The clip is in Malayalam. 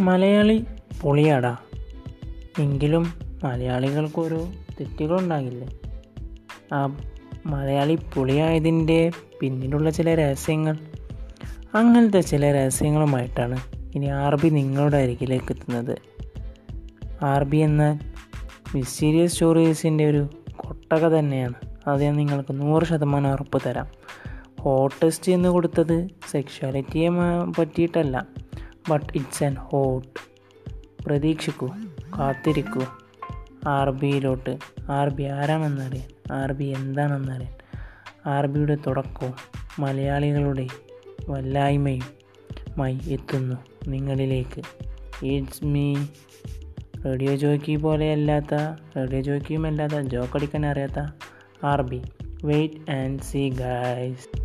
മലയാളി പൊളിയാടാ. എങ്കിലും മലയാളികൾക്കൊരു തെറ്റുകളുണ്ടാകില്ലേ? ആ മലയാളി പൊളിയായതിന്റെ പിന്നിലുള്ള ചില രഹസ്യങ്ങൾ. അങ്ങനത്തെ ചില രഹസ്യങ്ങളുമായിട്ടാണ് ഇനി ആർ ബി നിങ്ങളുടെ അരികിലേക്ക് എത്തുന്നത്. ആർ ബി എന്ന മിസ്റ്റീരിയസ് സ്റ്റോറീസിന്റെ ഒരു കൊട്ടക തന്നെയാണ്. അത് ഞാൻ നിങ്ങൾക്ക് നൂറ് ശതമാനം ഉറപ്പ് തരാം. ഹോട്ടസ്റ്റ് എന്ന് കൊടുത്തത് സെക്ഷുവാലിറ്റിയെ പറ്റിയിട്ടല്ല. ബട്ട് ഇറ്റ്സ് ആൻ ഹോട്ട് പ്രതീക്ഷിക്കൂ കാത്തിരിക്കൂ. ആർ ബിയിലോട്ട് ആർ ബി ആരാണെന്നറിയാൻ? ആർ ബി എന്താണെന്നറിയാൻ? ആർ ബിയുടെ തുടക്കവും മലയാളികളുടെ വല്ലായ്മയും മായി എത്തുന്നു നിങ്ങളിലേക്ക്. ഇറ്റ്സ് മീ റേഡിയോ ജോക്കി പോലെയല്ലാത്ത റേഡിയോ ജോക്കിയും അല്ലാത്ത ജോക്കടിക്കാൻ അറിയാത്ത R B wait and see guys